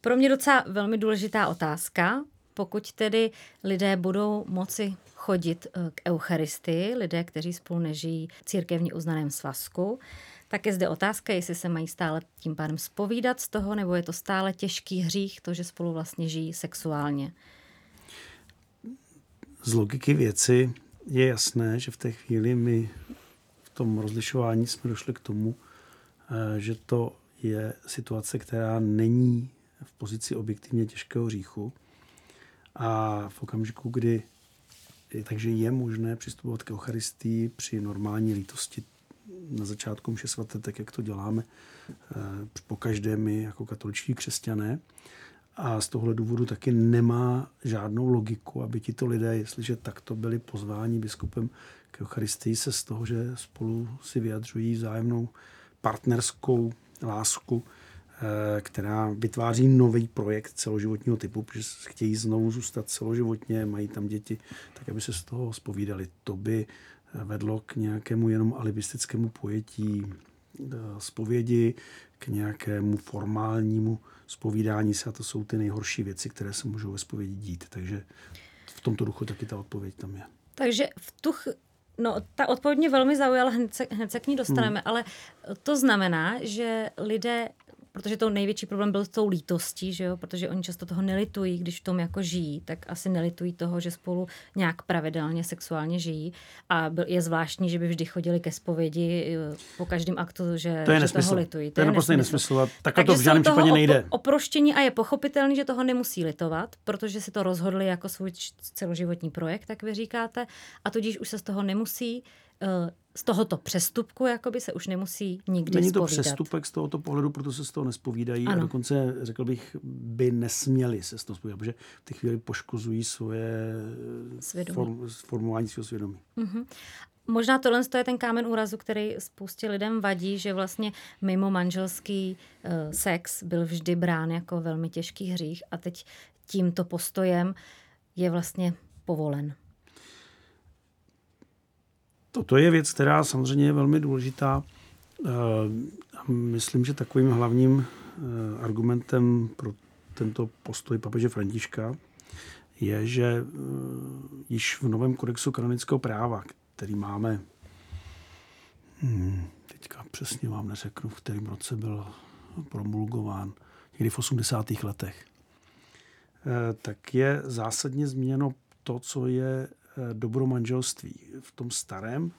Speaker 3: pro mě docela velmi důležitá otázka. Pokud tedy lidé budou moci chodit eh, k Eucharistii, lidé, kteří spolu nežijí v církevně uznaném svazku, tak je zde otázka, jestli se mají stále tím pádem spovídat z toho, nebo je to stále těžký hřích, to, že spolu vlastně žijí sexuálně.
Speaker 1: Z logiky věci je jasné, že v té chvíli my v tom rozlišování jsme došli k tomu, eh, že to je situace, která není v pozici objektivně těžkého hříchu. A v okamžiku, kdy takže je možné přistupovat k Eucharistii při normální lítosti na začátku mše svaté, tak jak to děláme eh, po každé my jako katoličtí křesťané. A z tohle důvodu taky nemá žádnou logiku, aby tito lidé, jestliže takto byli pozváni biskupem k Eucharistii, se z toho, že spolu si vyjadřují vzájemnou partnerskou lásku, která vytváří nový projekt celoživotního typu, protože chtějí znovu zůstat celoživotně, mají tam děti, tak aby se z toho spovídali. To by eh, vedlo k nějakému jenom alibistickému pojetí spovědi, eh, k nějakému formálnímu spovídání se a to jsou ty nejhorší věci, které se můžou ve spovědi dít. Takže v tomto duchu taky ta odpověď tam je.
Speaker 3: Takže v tu ch- No, ta odpověď mě velmi zaujala, hned se, hned se k ní dostaneme, hmm. ale to znamená, že lidé protože to největší problém byl s tou lítostí, že jo? protože oni často toho nelitují, když v tom jako žijí, tak asi nelitují toho, že spolu nějak pravidelně sexuálně žijí a je zvláštní, že by vždy chodili ke zpovědi eh, po každém aktu, že,
Speaker 1: to je
Speaker 3: že toho litují.
Speaker 1: To, to je naprosto nesmysl. Takhle to v žádném případě nejde.
Speaker 3: oproštění a je pochopitelný, že toho nemusí litovat, protože si to rozhodli jako svůj celoživotní projekt, tak vy říkáte, a tudíž už se z toho nemusí z tohoto přestupku jakoby se už nemusí nikdy
Speaker 1: Není to
Speaker 3: spovídat.
Speaker 1: přestupek z tohoto pohledu, proto se z toho nespovídají ano. a dokonce, řekl bych, by nesměli se z toho spovídat, protože v té chvíli poškozují svoje form, formování svého svědomí.
Speaker 3: Uh-huh. Možná tohle je ten kámen úrazu, který spoustě lidem vadí, že vlastně mimo manželský uh, sex byl vždy brán jako velmi těžký hřích a teď tímto postojem je vlastně povolen.
Speaker 1: Toto je věc, která samozřejmě je velmi důležitá. Myslím, že takovým hlavním argumentem pro tento postoj papeže Františka je, že již v novém kodexu kanonického práva, který máme, hmm, teďka přesně vám neřeknu, v kterém roce byl promulgován, někdy v 80. letech, tak je zásadně změněno to, co je dobro manželství. V tom starém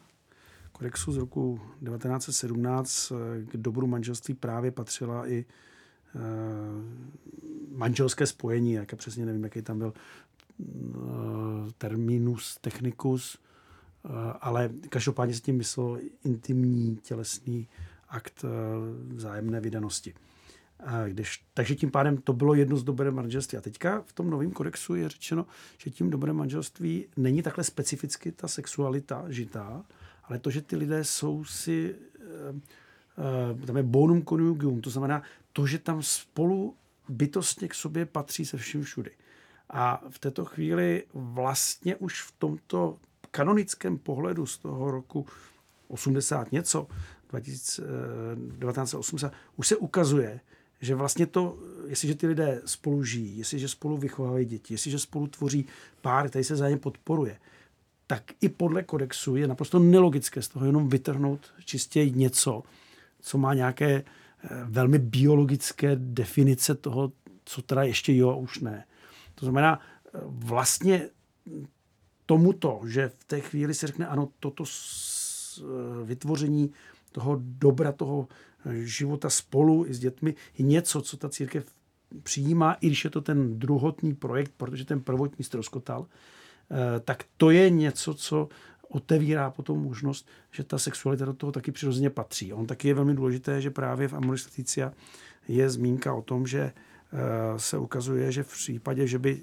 Speaker 1: kodexu z roku 1917 k dobru manželství právě patřila i manželské spojení, jak přesně nevím, jaký tam byl terminus technicus, ale každopádně se tím myslel intimní tělesný akt vzájemné vydanosti. Když, takže tím pádem to bylo jedno z dobré manželství. A teďka v tom novém kodexu je řečeno, že tím dobré manželství není takhle specificky ta sexualita žitá, ale to, že ty lidé jsou si, uh, tam je bonum conjugium, to znamená to, že tam spolu bytostně k sobě patří se vším všudy. A v této chvíli vlastně už v tomto kanonickém pohledu z toho roku 80 něco, 2000, 1980, už se ukazuje, že vlastně to, jestliže ty lidé spolu žijí, jestliže spolu vychovávají děti, jestliže spolu tvoří pár, který se zájem podporuje, tak i podle kodexu je naprosto nelogické z toho jenom vytrhnout čistě něco, co má nějaké eh, velmi biologické definice toho, co teda ještě jo a už ne. To znamená, eh, vlastně tomuto, že v té chvíli se řekne, ano, toto eh, vytvoření toho dobra, toho života spolu i s dětmi je něco, co ta církev přijímá, i když je to ten druhotný projekt, protože ten prvotní ztroskotal, eh, tak to je něco, co otevírá potom možnost, že ta sexualita do toho taky přirozeně patří. On taky je velmi důležité, že právě v Amoris Leticia je zmínka o tom, že eh, se ukazuje, že v případě, že by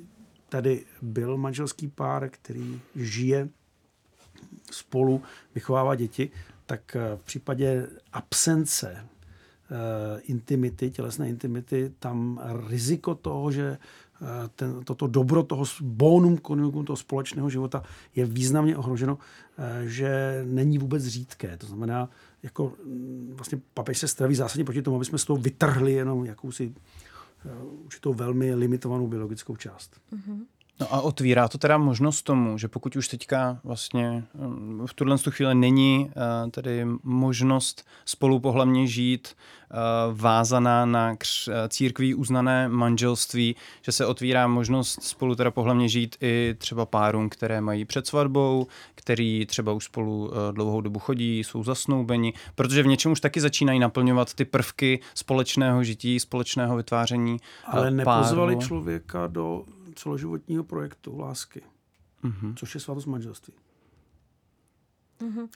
Speaker 1: tady byl manželský pár, který žije spolu, vychovává děti, tak eh, v případě absence eh, intimity, tělesné intimity, tam riziko toho, že eh, ten, toto dobro toho bonum konjugum toho společného života je významně ohroženo, že není vůbec řídké. To znamená, jako mm, vlastně papež se staví zásadně proti tomu, aby jsme z toho vytrhli jenom jakousi určitou velmi limitovanou biologickou část. Mm-hmm.
Speaker 5: No a otvírá to teda možnost tomu, že pokud už teďka vlastně mm, v tuhle chvíli není uh, tedy možnost spolu pohlavně žít uh, vázaná na uh, církví uznané manželství, že se otvírá možnost spolu teda pohlavně žít i třeba párům, které mají před svatbou, který třeba už spolu dlouhou dobu chodí, jsou zasnoubeni, protože v něčem už taky začínají naplňovat ty prvky společného žití, společného vytváření
Speaker 1: Ale nepozvali páru. člověka do celoživotního projektu lásky, mm-hmm. což je svatost manželství.
Speaker 3: Mm-hmm.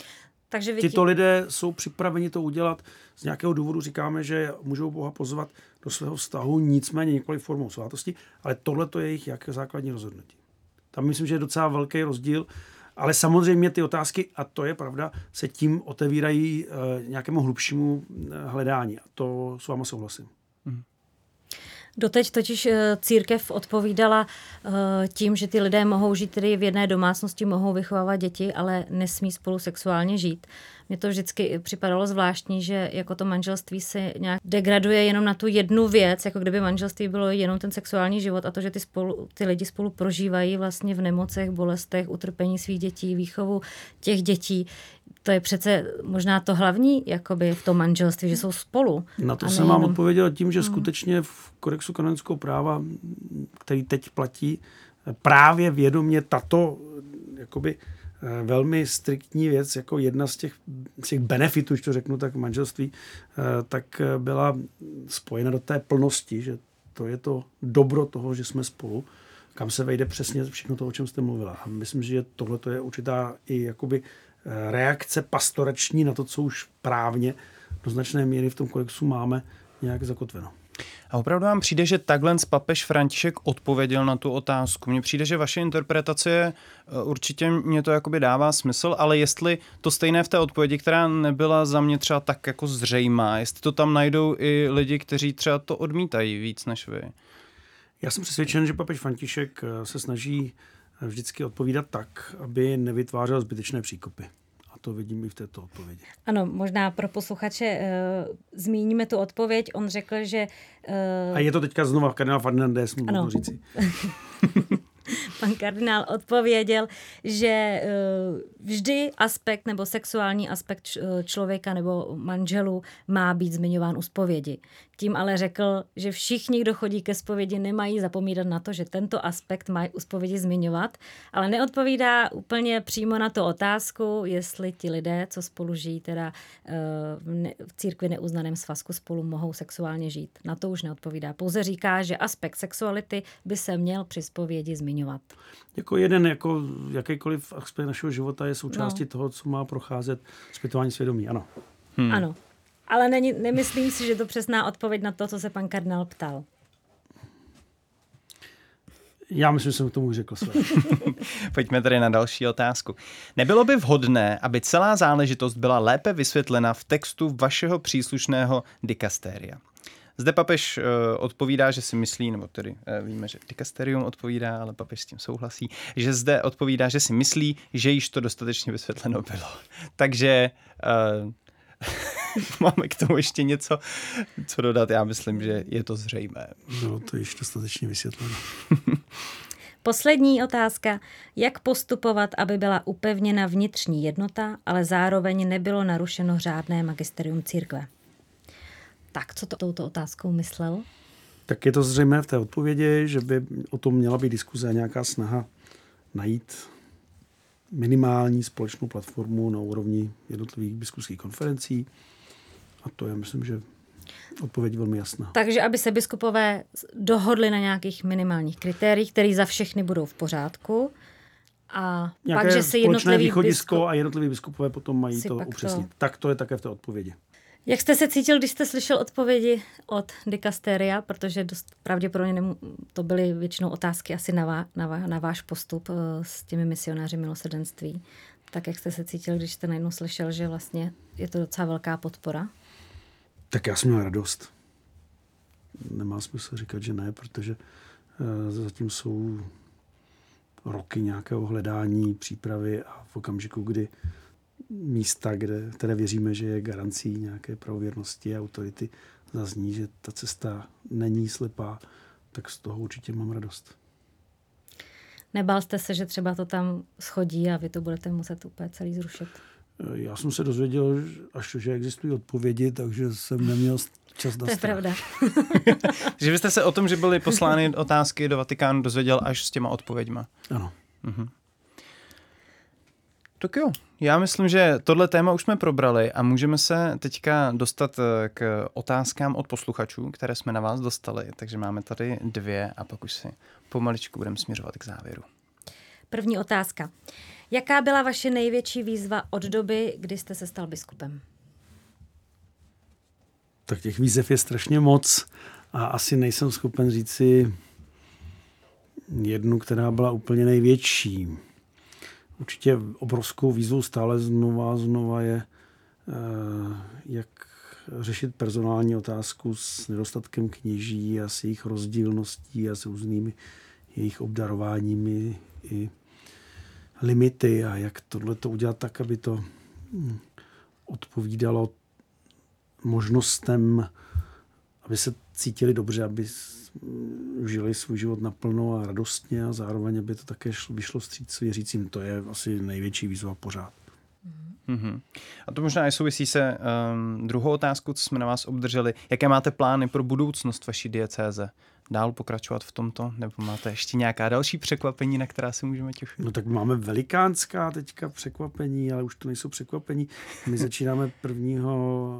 Speaker 3: Takže
Speaker 1: vidí... Tito lidé jsou připraveni to udělat. Z nějakého důvodu říkáme, že můžou Boha pozvat do svého vztahu, nicméně několik formou svátosti, ale tohle to je jejich jak základní rozhodnutí. Tam myslím, že je docela velký rozdíl, ale samozřejmě ty otázky, a to je pravda, se tím otevírají e, nějakému hlubšímu eh, hledání. A to s váma souhlasím.
Speaker 3: Doteď totiž eh, církev odpovídala eh, tím, že ty lidé mohou žít tedy v jedné domácnosti, mohou vychovávat děti, ale nesmí spolu sexuálně žít. Mně to vždycky připadalo zvláštní, že jako to manželství se nějak degraduje jenom na tu jednu věc, jako kdyby manželství bylo jenom ten sexuální život a to, že ty, spolu, ty lidi spolu prožívají vlastně v nemocech, bolestech, utrpení svých dětí, výchovu těch dětí. To je přece možná to hlavní jakoby v tom manželství, že jsou spolu.
Speaker 1: Na to jsem vám odpověděl tím, že hmm. skutečně v kodexu kanonického práva, který teď platí, právě vědomě tato jakoby, Eh, velmi striktní věc, jako jedna z těch, z těch benefitů, když to řeknu tak manželství, eh, tak eh, byla spojena do té plnosti, že to je to dobro toho, že jsme spolu, kam se vejde přesně všechno to, o čem jste mluvila. A myslím, že tohle je určitá i jakoby reakce pastorační na to, co už právně do značné míry v tom kodexu máme nějak zakotveno.
Speaker 5: A opravdu vám přijde, že takhle papež František odpověděl na tu otázku. Mně přijde, že vaše interpretace je, eh, určitě mě to jakoby dává smysl, ale jestli to stejné v té odpovědi, která nebyla za mě třeba tak jako zřejmá, jestli to tam najdou i lidi, kteří třeba to odmítají víc než vy.
Speaker 1: Já jsem přesvědčen, že papež František eh, se snaží vždycky odpovídat tak, aby nevytvářel zbytečné příkopy to vidím i v této odpovědi.
Speaker 3: Ano, možná pro posluchače uh, zmíníme tu odpověď. On řekl, že...
Speaker 1: Uh... A je to teďka znova kardinál Fernandez, můžu říci.
Speaker 3: pan kardinál odpověděl, že eh, vždy aspekt nebo sexuální aspekt člověka nebo manželů má být zmiňován u zpovědi. Tím ale řekl, že všichni, kdo chodí ke zpovědi, nemají zapomínat na to, že tento aspekt mají u zpovědi zmiňovat, ale neodpovídá úplně přímo na tu otázku, jestli ti lidé, co spolu žijí, teda eh, v církvi neuznaném svazku spolu mohou sexuálně žít. Na to už neodpovídá. Pouze říká, že aspekt sexuality by se měl při zpovědi zmiňovat.
Speaker 1: Jako jeden, jako jakýkoliv aspekt našeho života je součástí no. toho, co má procházet zpětování svědomí. Ano.
Speaker 3: Hmm. Ano. Ale není, nemyslím si, že to přesná odpověď na to, co se pan kardinál ptal.
Speaker 1: Já myslím, že jsem k tomu řekl své.
Speaker 5: Pojďme tedy na další otázku. Nebylo by vhodné, aby celá záležitost byla lépe vysvětlena v textu vašeho příslušného dikastéria? Zde papež uh, odpovídá, že si myslí, nebo tedy uh, víme, že dikasterium odpovídá, ale papež s tím souhlasí, že zde odpovídá, že si myslí, že již to dostatečně vysvětleno bylo. Takže uh, máme k tomu ještě něco, co dodat. Já myslím, že je to zřejmé.
Speaker 1: No, to již dostatečně vysvětleno.
Speaker 3: Poslední otázka. Jak postupovat, aby byla upevněna vnitřní jednota, ale zároveň nebylo narušeno řádné magisterium církve? Tak, co to touto otázkou myslel?
Speaker 1: Tak je to zřejmé v té odpovědi, že by o tom měla být diskuze a nějaká snaha najít minimální společnou platformu na úrovni jednotlivých biskupských konferencí. A to je, myslím, že odpověď velmi jasná.
Speaker 3: Takže aby se biskupové dohodli na nějakých minimálních kritériích, které za všechny budou v pořádku. A
Speaker 1: Nějaké pak, že se jednotlivý východisko biskup... a jednotliví biskupové potom mají to upřesnit. To... Tak to je také v té odpovědi.
Speaker 3: Jak jste se cítil, když jste slyšel odpovědi od dikasteria, protože dost pravděpodobně nemu, to byly většinou otázky asi na, vá, na, vá, na váš postup uh, s těmi misionáři milosedenství. Tak jak jste se cítil, když jste najednou slyšel, že vlastně je to docela velká podpora?
Speaker 1: Tak já jsem měl radost. Nemá smysl říkat, že ne, protože uh, zatím jsou roky nějakého hledání, přípravy a v okamžiku, kdy místa, kde, které věříme, že je garancí nějaké pravověrnosti a autority, zazní, že ta cesta není slepá, tak z toho určitě mám radost.
Speaker 3: Nebál jste se, že třeba to tam schodí a vy to budete muset úplně celý zrušit?
Speaker 1: Já jsem se dozvěděl, až že existují odpovědi, takže jsem neměl čas
Speaker 3: na To je pravda.
Speaker 5: že byste se o tom, že byly poslány otázky do Vatikánu, dozvěděl až s těma odpověďma.
Speaker 1: Ano. Mhm.
Speaker 5: Tak jo, já myslím, že tohle téma už jsme probrali a můžeme se teďka dostat eh, k otázkám od posluchačů, které jsme na vás dostali. Takže máme tady dvě a pak už si pomaličku budeme směřovat k závěru.
Speaker 3: První otázka. Jaká byla vaše největší výzva od doby, kdy jste se stal biskupem?
Speaker 1: Tak těch výzev je strašně moc a asi nejsem schopen říci jednu, která byla úplně největší určitě obrovskou výzvou stále znova znova je, eh, jak řešit personální otázku s nedostatkem kněží a s jejich rozdílností a s různými jejich obdarováními i limity a jak tohle to udělat tak, aby to hm, odpovídalo možnostem, aby se cítili dobře, aby žili svůj život naplno a radostně a zároveň, aby to také šlo, vyšlo vstříc věřícím. To je asi největší výzva pořád.
Speaker 5: Mm-hmm. A to možná i souvisí se um, druhou otázku, co jsme na vás obdrželi. Jaké máte plány pro budoucnost vaší diecéze? Dál pokračovat v tomto? Nebo máte ještě nějaká další překvapení, na která se můžeme těšit?
Speaker 1: No tak máme velikánská teďka překvapení, ale už to nejsou překvapení. My začínáme 1.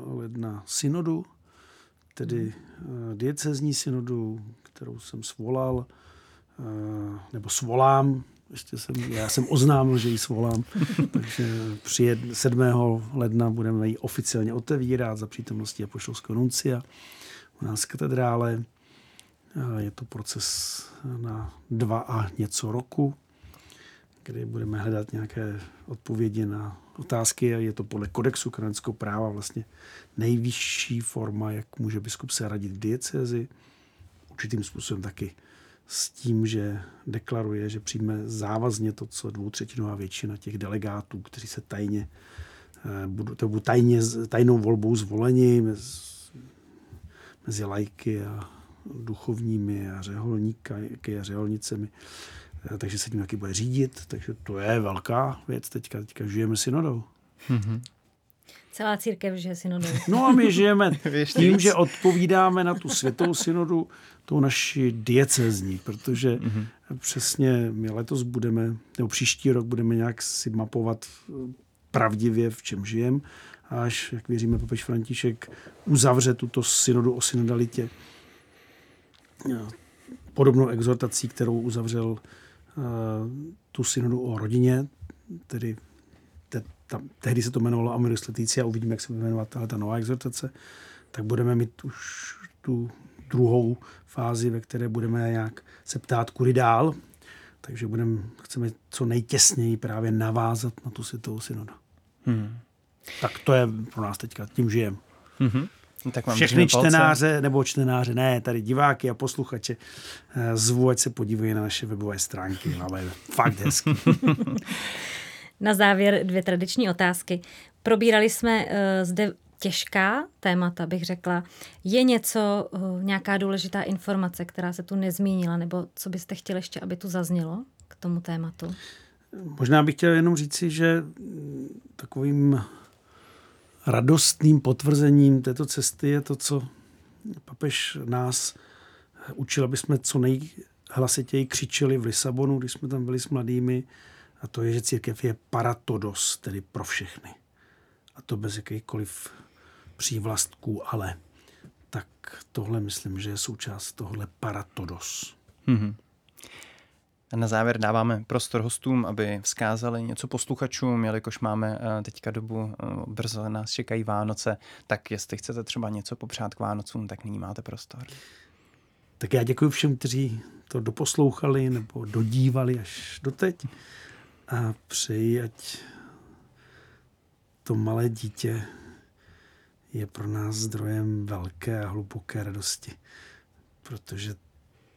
Speaker 1: ledna synodu tedy eh, diecezní synodu, kterou jsem svolal, eh, nebo svolám ještě jsem, já jsem oznámil, že ji svolám, takže při 7. ledna budeme ji oficiálně otevírat za přítomnosti apoštolského nuncia u nás v katedrále. Je to proces na dva a něco roku, kdy budeme hledat nějaké odpovědi na otázky. Je to podle kodexu kanonického práva vlastně nejvyšší forma, jak může biskup se radit v diecezi. Určitým způsobem taky s tím, že deklaruje, že přijme závazně to, co dvoutřetinová většina těch delegátů, kteří se tajně eh, budou, to budou tajně, tajnou volbou zvoleni mezi, mezi lajky a duchovními a řeholníky a řeholnicemi. Eh, takže se tím taky bude řídit. Takže to je velká věc teďka. Teďka žijeme synodou. Mm-hmm.
Speaker 3: Celá církev žije synodou.
Speaker 1: No a my žijeme tím, že odpovídáme na tu světovou synodu tou naši diecezní, protože mm-hmm. přesně my letos budeme, nebo příští rok budeme nějak si mapovat eh, pravdivě, v čem žijeme, až, jak věříme, papež František uzavře tuto synodu o synodalitě eh, podobnou exhortací, kterou uzavřel uh, tu synodu o rodině, tedy te, tam, tehdy se to jmenovalo Amoris Leticia, uvidíme, jak se bude jmenovat tahle ta nová exhortace, tak budeme mít už tu druhou fázi, ve které budeme nějak se ptát, kudy dál. Takže budeme, chceme co nejtěsněji právě navázat na tu světovou synodu. Hmm. Tak to je pro nás teďka, tím žijeme. Hmm. Tak vám Všechny čtenáře, nebo čtenáře, ne, tady diváky a posluchače, eh, zvu, ať se podívají na naše webové stránky. Máme fakt hezky.
Speaker 3: na závěr dvě tradiční otázky. Probírali jsme uh, zde těžká témata, bych řekla. Je něco, uh, nějaká důležitá informace, která se tu nezmínila, nebo co byste chtěli ještě, aby tu zaznělo k tomu tématu?
Speaker 1: Možná bych chtěl jenom říci, že takovým radostným potvrzením této cesty je to, co papež nás učil, aby jsme co nejhlasitěji křičeli v Lisabonu, když jsme tam byli s mladými, a to je, že církev je paratodos, tedy pro všechny. A to bez jakýchkoliv přívlastků, ale tak tohle myslím, že je součást tohle paratodos. Mm-hmm.
Speaker 5: A na závěr dáváme prostor hostům, aby vzkázali něco posluchačům, jelikož máme eh, teďka dobu, eh, brzo nás čekají Vánoce, tak jestli chcete třeba něco popřát k Vánocům, tak nyní máte prostor.
Speaker 1: Tak já děkuji všem, kteří to doposlouchali nebo dodívali až doteď a přeji, ať to malé dítě je pro nás zdrojem velké a hluboké radosti, protože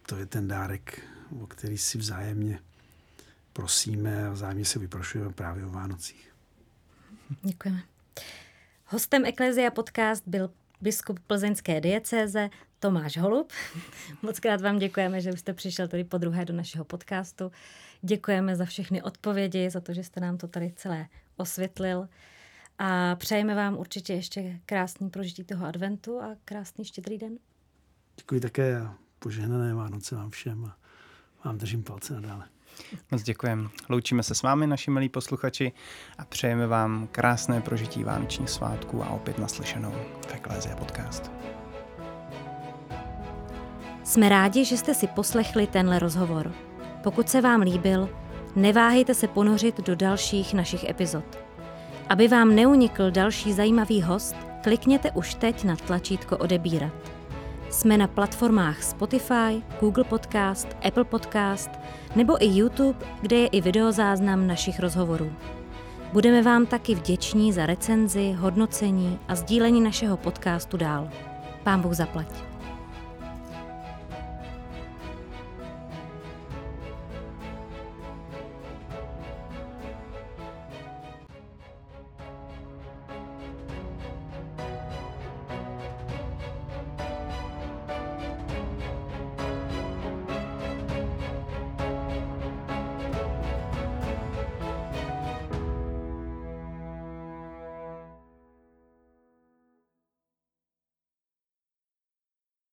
Speaker 1: to je ten dárek, o který si vzájemně prosíme a vzájemně se vyprošujeme právě o Vánocích.
Speaker 3: Děkujeme. Hostem Eklezia podcast byl biskup plzeňské diecéze Tomáš Holub. Moc krát vám děkujeme, že jste přišel tady po druhé do našeho podcastu. Děkujeme za všechny odpovědi, za to, že jste nám to tady celé osvětlil. A přejeme vám určitě ještě krásný prožití toho adventu a krásný štědrý den.
Speaker 1: Děkuji také a požehnané Vánoce vám všem a vám držím palce nadále.
Speaker 5: Moc děkujeme. Loučíme se s vámi, naši milí posluchači, a přejeme vám krásné prožití vánočních svátků a opět naslyšenou v Eklézia podcast.
Speaker 3: Jsme rádi, že jste si poslechli tenhle rozhovor. Pokud se vám líbil, neváhejte se ponořit do dalších našich epizod. Aby vám neunikl další zajímavý host, klikněte už teď na tlačítko odebírat. Jsme na platformách Spotify, Google Podcast, Apple Podcast nebo i YouTube, kde je i videozáznam našich rozhovorů. Budeme vám taky vděční za recenzi, hodnocení a sdílení našeho podcastu dál. Pán Bůh zaplať.